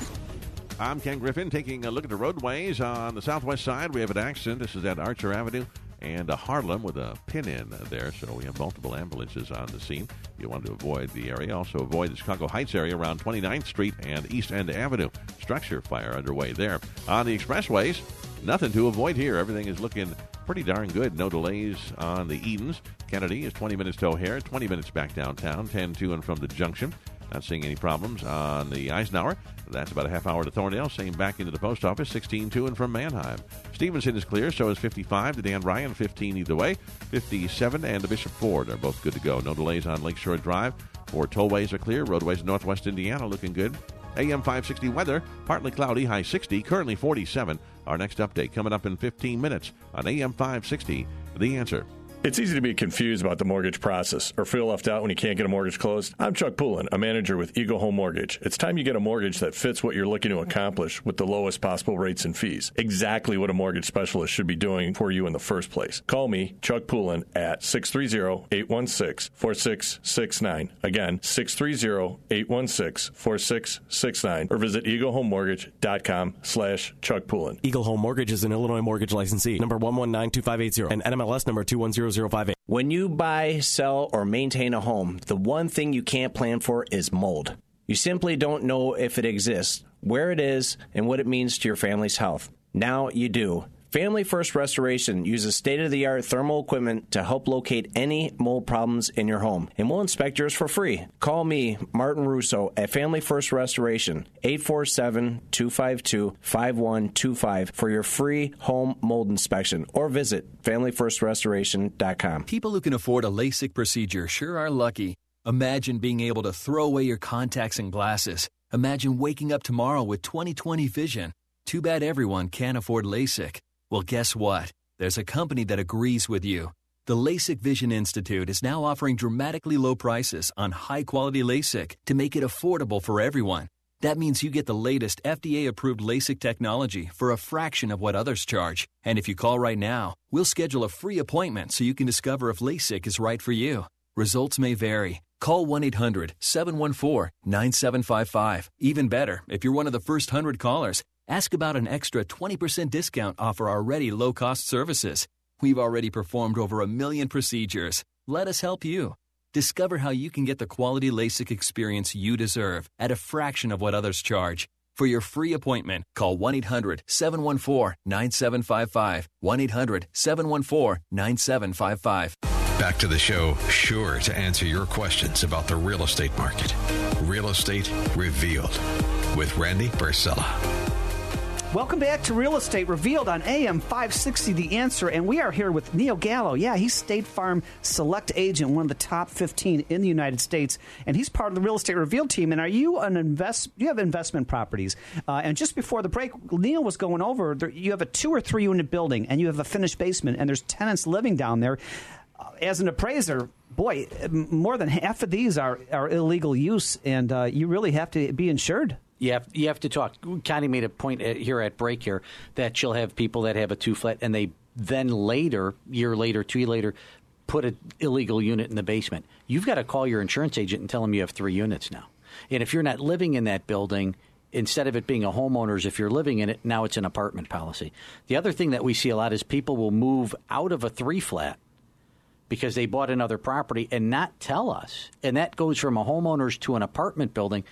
I'm Ken Griffin taking a look at the roadways on the southwest side. We have an accident. This is at Archer Avenue and Harlem with a pin in there. So we have multiple ambulances on the scene. You want to avoid the area. Also avoid the Chicago Heights area around 29th Street and East End Avenue. Structure fire underway there. On the expressways, nothing to avoid here. Everything is looking pretty darn good. No delays on the Edens. Kennedy is 20 minutes to O'Hare, 20 minutes back downtown, 10 to and from the junction. Not seeing any problems on the Eisenhower. That's about a half hour to Thorndale. Same back into the post office, 16 to and from Mannheim. Stevenson is clear, so is 55 to Dan Ryan, 15 either way. 57 and the Bishop Ford are both good to go. No delays on Lakeshore Drive. Four tollways are clear. Roadways Northwest Indiana looking good. AM 560 weather, partly cloudy, high 60, currently 47. Our next update coming up in 15 minutes on AM 560. The answer. It's easy to be confused about the mortgage process or feel left out when you can't get a mortgage closed. I'm Chuck Poulin, a manager with Eagle Home Mortgage. It's time you get a mortgage that fits what you're looking to accomplish with the lowest possible rates and fees. Exactly what a mortgage specialist should be doing for you in the first place. Call me, Chuck Poulin, at 630-816-4669. Again, 630-816-4669 or visit eaglehomemortgage.com slash Chuck Poulin. Eagle Home Mortgage is an Illinois mortgage licensee. Number 1192580 and NMLS number 210 when you buy, sell, or maintain a home, the one thing you can't plan for is mold. You simply don't know if it exists, where it is, and what it means to your family's health. Now you do. Family First Restoration uses state of the art thermal equipment to help locate any mold problems in your home, and we'll inspect yours for free. Call me, Martin Russo, at Family First Restoration, 847 252 5125 for your free home mold inspection, or visit FamilyFirstRestoration.com. People who can afford a LASIK procedure sure are lucky. Imagine being able to throw away your contacts and glasses. Imagine waking up tomorrow with 20/20 vision. Too bad everyone can't afford LASIK. Well, guess what? There's a company that agrees with you. The LASIK Vision Institute is now offering dramatically low prices on high quality LASIK to make it affordable for everyone. That means you get the latest FDA approved LASIK technology for a fraction of what others charge. And if you call right now, we'll schedule a free appointment so you can discover if LASIK is right for you. Results may vary. Call 1 800 714 9755. Even better, if you're one of the first 100 callers, ask about an extra 20% discount off our already low cost services. We've already performed over a million procedures. Let us help you. Discover how you can get the quality LASIK experience you deserve at a fraction of what others charge. For your free appointment, call 1 800 714 9755. 1 800 714 9755. Back to the show, sure to answer your questions about the real estate market. Real Estate Revealed with Randy Barcella. Welcome back to Real Estate Revealed on AM 560 The Answer, and we are here with Neil Gallo. Yeah, he's State Farm Select Agent, one of the top 15 in the United States, and he's part of the Real Estate Revealed team. And are you an invest? You have investment properties, uh, and just before the break, Neil was going over. There, you have a two or three unit building, and you have a finished basement, and there's tenants living down there. Uh, as an appraiser, boy, more than half of these are, are illegal use, and uh, you really have to be insured. You have, you have to talk. Connie made a point at, here at break here that she'll have people that have a two flat and they then later, year later, two year later, put an illegal unit in the basement. You've got to call your insurance agent and tell them you have three units now. And if you're not living in that building, instead of it being a homeowner's, if you're living in it, now it's an apartment policy. The other thing that we see a lot is people will move out of a three flat because they bought another property and not tell us. And that goes from a homeowner's to an apartment building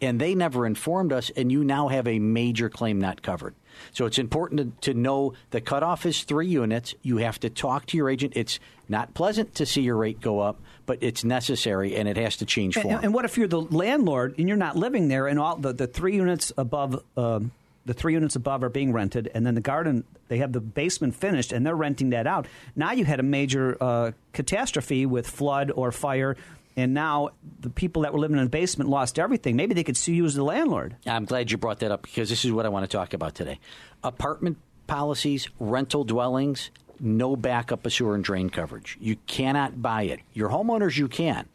and they never informed us, and you now have a major claim not covered. So it's important to, to, know the cutoff is three units. You have to talk to your agent. It's not pleasant to see your rate go up, but it's necessary, and it has to change form. And, and what if you're the landlord and you're not living there, and all the, the three units above um, the three units above are being rented, and then the garden they have the basement finished, and they're renting that out. Now you had a major uh, catastrophe with flood or fire and now the people that were living in the basement lost everything. Maybe they could sue you as the landlord. I'm glad you brought that up because this is what I want to talk about today. Apartment policies, rental dwellings, no backup of sewer and drain coverage. You cannot buy it. Your homeowners, you can.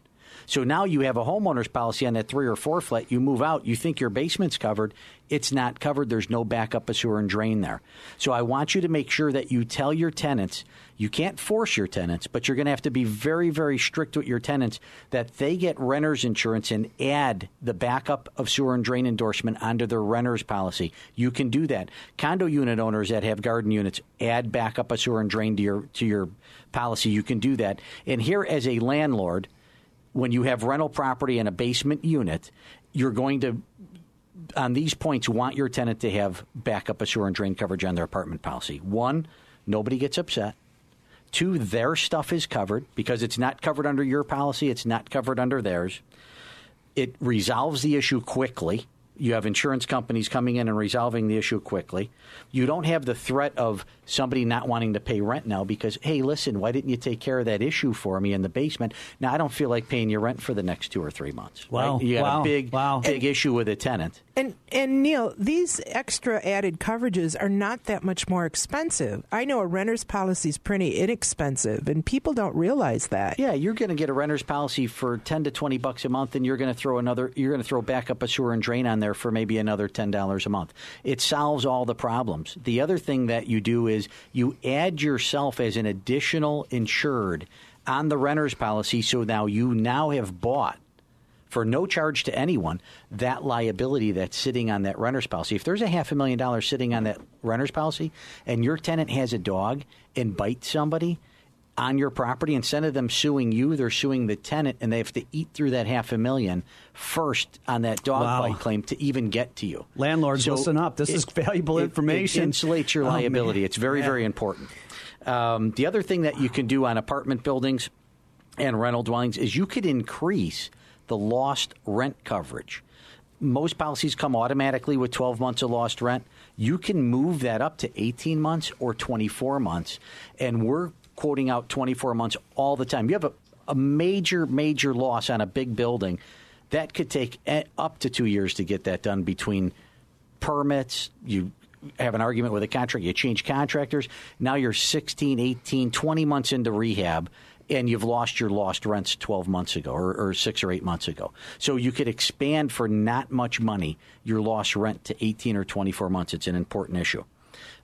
So now you have a homeowner's policy on that three or four flat. You move out, you think your basement's covered. It's not covered. There's no backup of sewer and drain there. So I want you to make sure that you tell your tenants you can't force your tenants, but you're going to have to be very, very strict with your tenants that they get renter's insurance and add the backup of sewer and drain endorsement onto their renter's policy. You can do that. Condo unit owners that have garden units add backup of sewer and drain to your to your policy. You can do that. And here, as a landlord, when you have rental property and a basement unit, you're going to on these points want your tenant to have backup of sewer and drain coverage on their apartment policy. One, nobody gets upset. Two, their stuff is covered because it's not covered under your policy, it's not covered under theirs. It resolves the issue quickly. You have insurance companies coming in and resolving the issue quickly. You don't have the threat of somebody not wanting to pay rent now because, hey, listen, why didn't you take care of that issue for me in the basement? Now I don't feel like paying your rent for the next two or three months. Wow, right? you got wow. a big, wow. big issue with a tenant. And and Neil, these extra added coverages are not that much more expensive. I know a renter's policy is pretty inexpensive, and people don't realize that. Yeah, you're going to get a renter's policy for ten to twenty bucks a month, and you're going to throw another. You're going to throw back up a sewer and drain on there for maybe another ten dollars a month. It solves all the problems. The other thing that you do is you add yourself as an additional insured on the renter's policy, so now you now have bought for no charge to anyone that liability that's sitting on that renter's policy. If there's a half a million dollars sitting on that renter's policy and your tenant has a dog and bites somebody on your property, instead of them suing you, they're suing the tenant and they have to eat through that half a million first on that dog Wow. bite claim to even get to you. Landlords, So listen up. This is valuable it- information. It insulates your Oh, liability. man. it's very, Yeah. very important. Um, the other thing that you can do on apartment buildings and rental dwellings is you could increase the lost rent coverage. Most policies come automatically with 12 months of lost rent. You can move that up to 18 months or 24 months. And we're quoting out 24 months all the time. You have a, a major, major loss on a big building. That could take up to two years to get that done between permits, you have an argument with a contract, you change contractors. Now you're 16, 18, 20 months into rehab, and you've lost your lost rents 12 months ago or, or six or eight months ago. So you could expand for not much money your lost rent to 18 or 24 months. It's an important issue.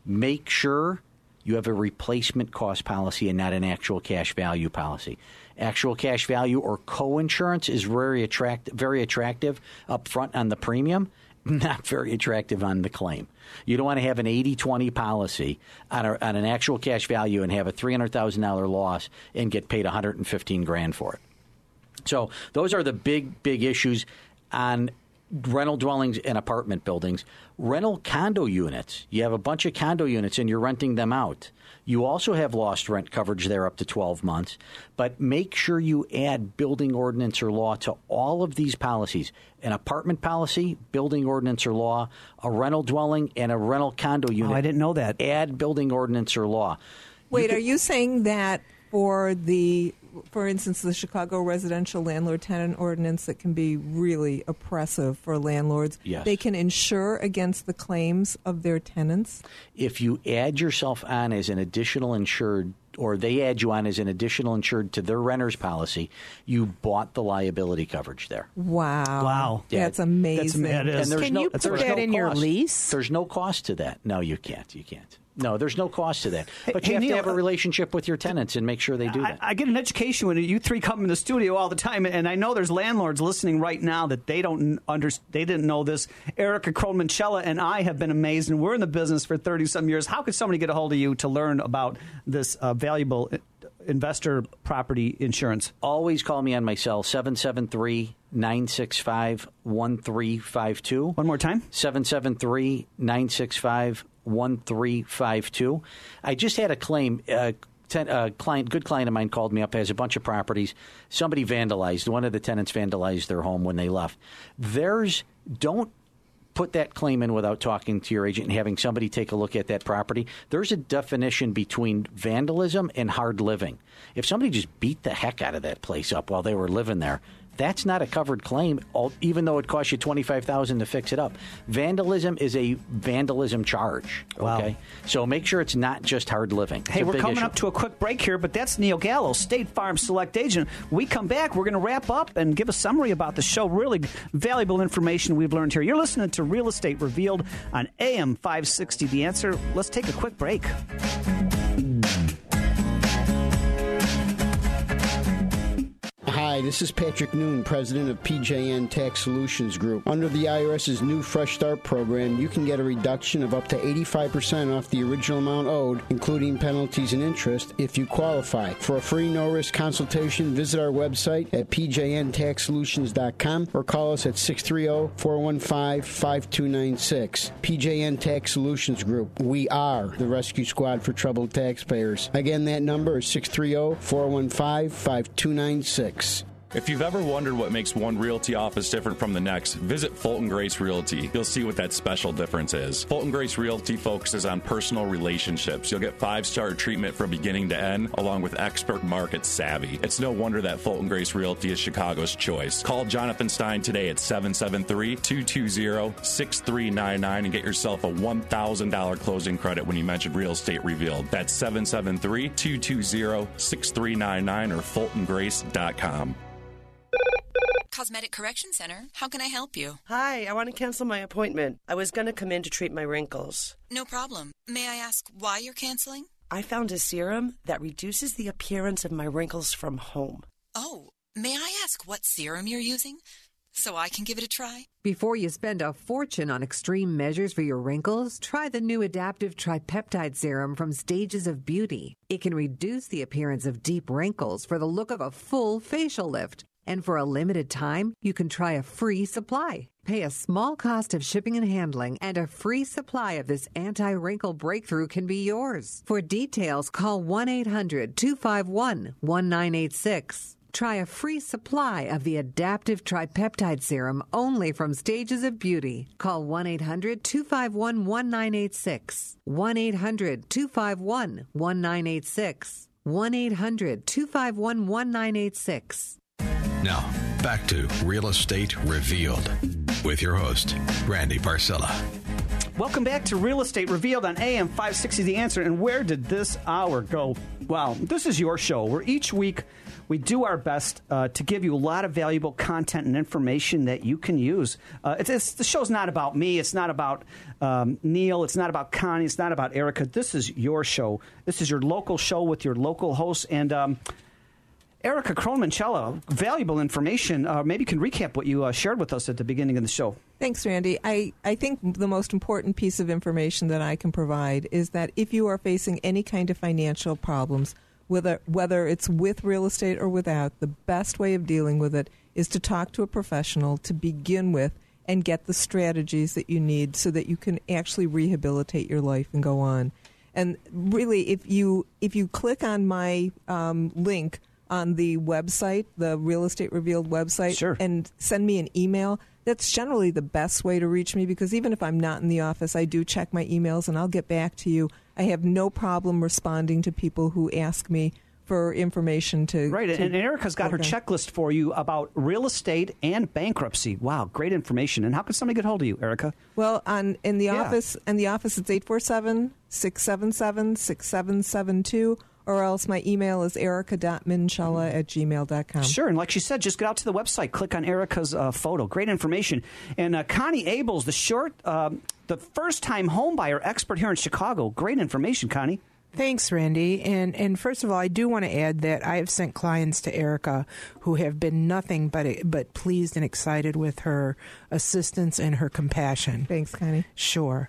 Make sure you have a replacement cost policy and not an actual cash value policy. Actual cash value or co-insurance is very attract very attractive up front on the premium, not very attractive on the claim. You don't want to have an 80-20 policy on, a, on an actual cash value and have a $300,000 loss and get paid 115 grand for it. So those are the big, big issues on rental dwellings and apartment buildings. Rental condo units. You have a bunch of condo units and you're renting them out. You also have lost rent coverage there up to 12 months, but make sure you add building ordinance or law to all of these policies an apartment policy, building ordinance or law, a rental dwelling, and a rental condo unit. Oh, I didn't know that. Add building ordinance or law. Wait, are you saying that for the, for instance, the Chicago residential landlord tenant ordinance that can be really oppressive for landlords? Yes. They can insure against the claims of their tenants? if you add yourself on as an additional insured or they add you on as an additional insured to their renter's policy, you bought the liability coverage there. Wow. Wow. Yeah. That's amazing. And there's Can no, you put that no in your lease? There's no cost to that. No, you can't. You can't. No, there's no cost to that. But hey, you have Neil, to have a uh, relationship with your tenants and make sure they do that. I get an education when you three come in the studio all the time, and I know there's landlords listening right now that they don't under, they didn't know this. Erica Crohn-Minchella and I have been amazed, and we're in the business for thirty some years. How could somebody get a hold of you to learn about this uh, valuable uh, investor property insurance? Always call me on my cell, 773 965 1352. One more time 773 965 1352. I just had a claim. Uh, ten, a client, good client of mine called me up, has a bunch of properties. Somebody vandalized, one of the tenants vandalized their home when they left. There's, don't put that claim in without talking to your agent and having somebody take a look at that property. There's a definition between vandalism and hard living. If somebody just beat the heck out of that place up while they were living there, that's not a covered claim, even though it costs you twenty five thousand to fix it up. Vandalism is a vandalism charge. Okay, so make sure it's not just hard living. It's Hey, we're coming issue. up to a quick break here, but that's Neil Gallo, State Farm Select Agent. We come back, we're going to wrap up and give a summary about the show. Really valuable information we've learned here. You're listening to Real Estate Revealed on AM 560. The answer. Let's take a quick break. Hi, this is Patrick Noon, president of PJN Tax Solutions Group. Under the IRS's new Fresh Start program, you can get a reduction of up to 85% off the original amount owed, including penalties and interest, if you qualify. For a free no risk consultation, visit our website at pjntaxsolutions.com or call us at 630 415 5296. PJN Tax Solutions Group. We are the rescue squad for troubled taxpayers. Again, that number is 630 415 5296. If you've ever wondered what makes one realty office different from the next, visit Fulton Grace Realty. You'll see what that special difference is. Fulton Grace Realty focuses on personal relationships. You'll get five star treatment from beginning to end, along with expert market savvy. It's no wonder that Fulton Grace Realty is Chicago's choice. Call Jonathan Stein today at 773 220 6399 and get yourself a $1,000 closing credit when you mention Real Estate Revealed. That's 773 220 6399 or FultonGrace.com. Cosmetic Correction Center. How can I help you? Hi, I want to cancel my appointment. I was going to come in to treat my wrinkles. No problem. May I ask why you're canceling? I found a serum that reduces the appearance of my wrinkles from home. Oh, may I ask what serum you're using? So I can give it a try? Before you spend a fortune on extreme measures for your wrinkles, try the new adaptive tripeptide serum from Stages of Beauty. It can reduce the appearance of deep wrinkles for the look of a full facial lift. And for a limited time, you can try a free supply. Pay a small cost of shipping and handling, and a free supply of this anti wrinkle breakthrough can be yours. For details, call 1 800 251 1986. Try a free supply of the adaptive tripeptide serum only from Stages of Beauty. Call 1 800 251 1986. 1 800 251 1986. 1 800 251 1986. Now, back to Real Estate Revealed with your host, Randy Barcella. Welcome back to Real Estate Revealed on AM 560 The Answer. And where did this hour go? Well, this is your show where each week we do our best uh, to give you a lot of valuable content and information that you can use. Uh, it's, it's, the show's not about me. It's not about um, Neil. It's not about Connie. It's not about Erica. This is your show. This is your local show with your local hosts. And um, Erica Crohn Minchella valuable information. Uh, maybe you can recap what you uh, shared with us at the beginning of the show. Thanks, Randy. I, I think the most important piece of information that I can provide is that if you are facing any kind of financial problems, whether, whether it's with real estate or without, the best way of dealing with it is to talk to a professional to begin with and get the strategies that you need so that you can actually rehabilitate your life and go on. And really, if you if you click on my um, link on the website, the Real Estate Revealed website, sure. and send me an email. That's generally the best way to reach me because even if I'm not in the office, I do check my emails and I'll get back to you. I have no problem responding to people who ask me for information to right. To and Erica's got her checklist for you about real estate and bankruptcy. Wow, great information! And how can somebody get hold of you, Erica? Well, on in the Yeah. office, in the office, it's 847-677-6772, or else my email is erica.minchella at gmail.com. Sure, and like she said, just get out to the website, click on Erica's uh, photo. Great information. And uh, Connie Abels, the short, um, the first-time homebuyer expert here in Chicago. Great information, Connie. Thanks, Randy. And and first of all, I do want to add that I have sent clients to Erica who have been nothing but but pleased and excited with her assistance and her compassion. Thanks, Connie. Sure.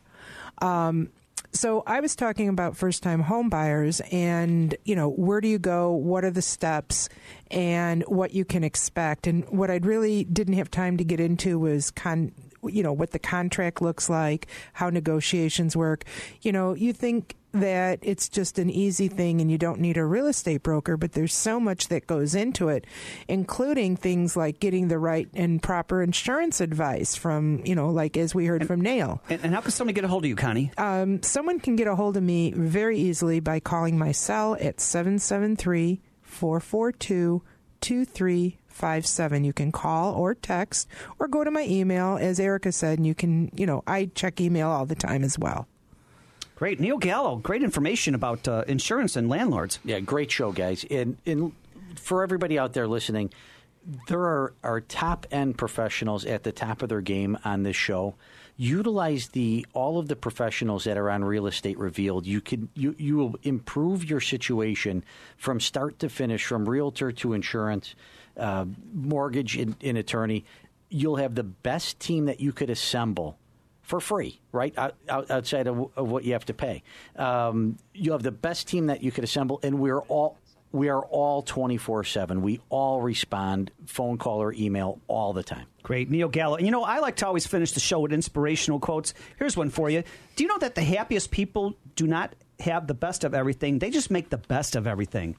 Um, so I was talking about first time home buyers and, you know, where do you go? What are the steps and what you can expect? And what I really didn't have time to get into was con you know, what the contract looks like, how negotiations work. You know, you think that it's just an easy thing and you don't need a real estate broker, but there's so much that goes into it, including things like getting the right and proper insurance advice from, you know, like as we heard from Neil. And, and how can somebody get a hold of you, Connie? Um, someone can get a hold of me very easily by calling my cell at 773 442 2357. You can call or text or go to my email, as Erica said, and you can, you know, I check email all the time as well. Great. Neil Gallo, great information about uh, insurance and landlords. Yeah, great show, guys. And, and for everybody out there listening, there are, are top end professionals at the top of their game on this show. Utilize the all of the professionals that are on Real Estate Revealed. You can you you will improve your situation from start to finish, from realtor to insurance, uh, mortgage and, and attorney. You'll have the best team that you could assemble for free, right? Out, out, outside of, of what you have to pay. Um, you have the best team that you could assemble, and we're all we are all twenty four seven. We all respond, phone call or email all the time. Great. Neil Gallo. You know, I like to always finish the show with inspirational quotes. Here's one for you. Do you know that the happiest people do not have the best of everything? They just make the best of everything.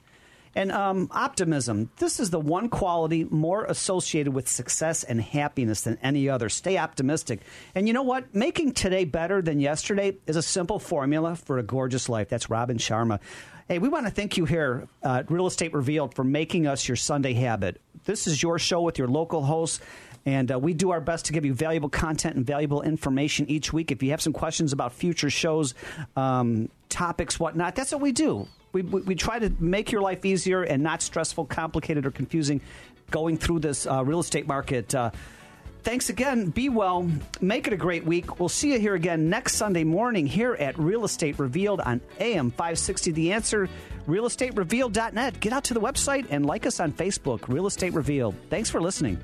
And um, optimism. This is the one quality more associated with success and happiness than any other. Stay optimistic. And you know what? Making today better than yesterday is a simple formula for a gorgeous life. That's Robin Sharma. Hey, we want to thank you here at Real Estate Revealed for making us your Sunday habit. This is your show with your local hosts. And uh, we do our best to give you valuable content and valuable information each week. If you have some questions about future shows, um, topics, whatnot, that's what we do. We, we, we try to make your life easier and not stressful, complicated, or confusing going through this uh, real estate market. Uh, thanks again. Be well. Make it a great week. We'll see you here again next Sunday morning here at Real Estate Revealed on AM 560 The Answer, realestaterevealed.net. Get out to the website and like us on Facebook, Real Estate Revealed. Thanks for listening.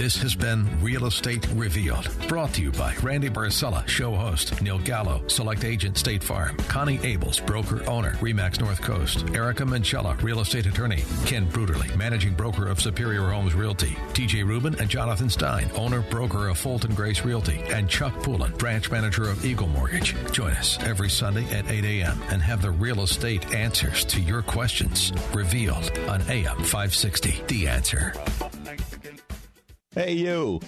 This has been Real Estate Revealed, brought to you by Randy Barcella, show host, Neil Gallo, select agent State Farm, Connie Abels, broker owner, Remax North Coast, Erica Minchella, real estate attorney, Ken Bruderly, managing broker of Superior Homes Realty, TJ Rubin and Jonathan Stein, owner broker of Fulton Grace Realty, and Chuck Poulin, branch manager of Eagle Mortgage. Join us every Sunday at 8 a.m. and have the real estate answers to your questions revealed on AM 560. The answer. Hey, you.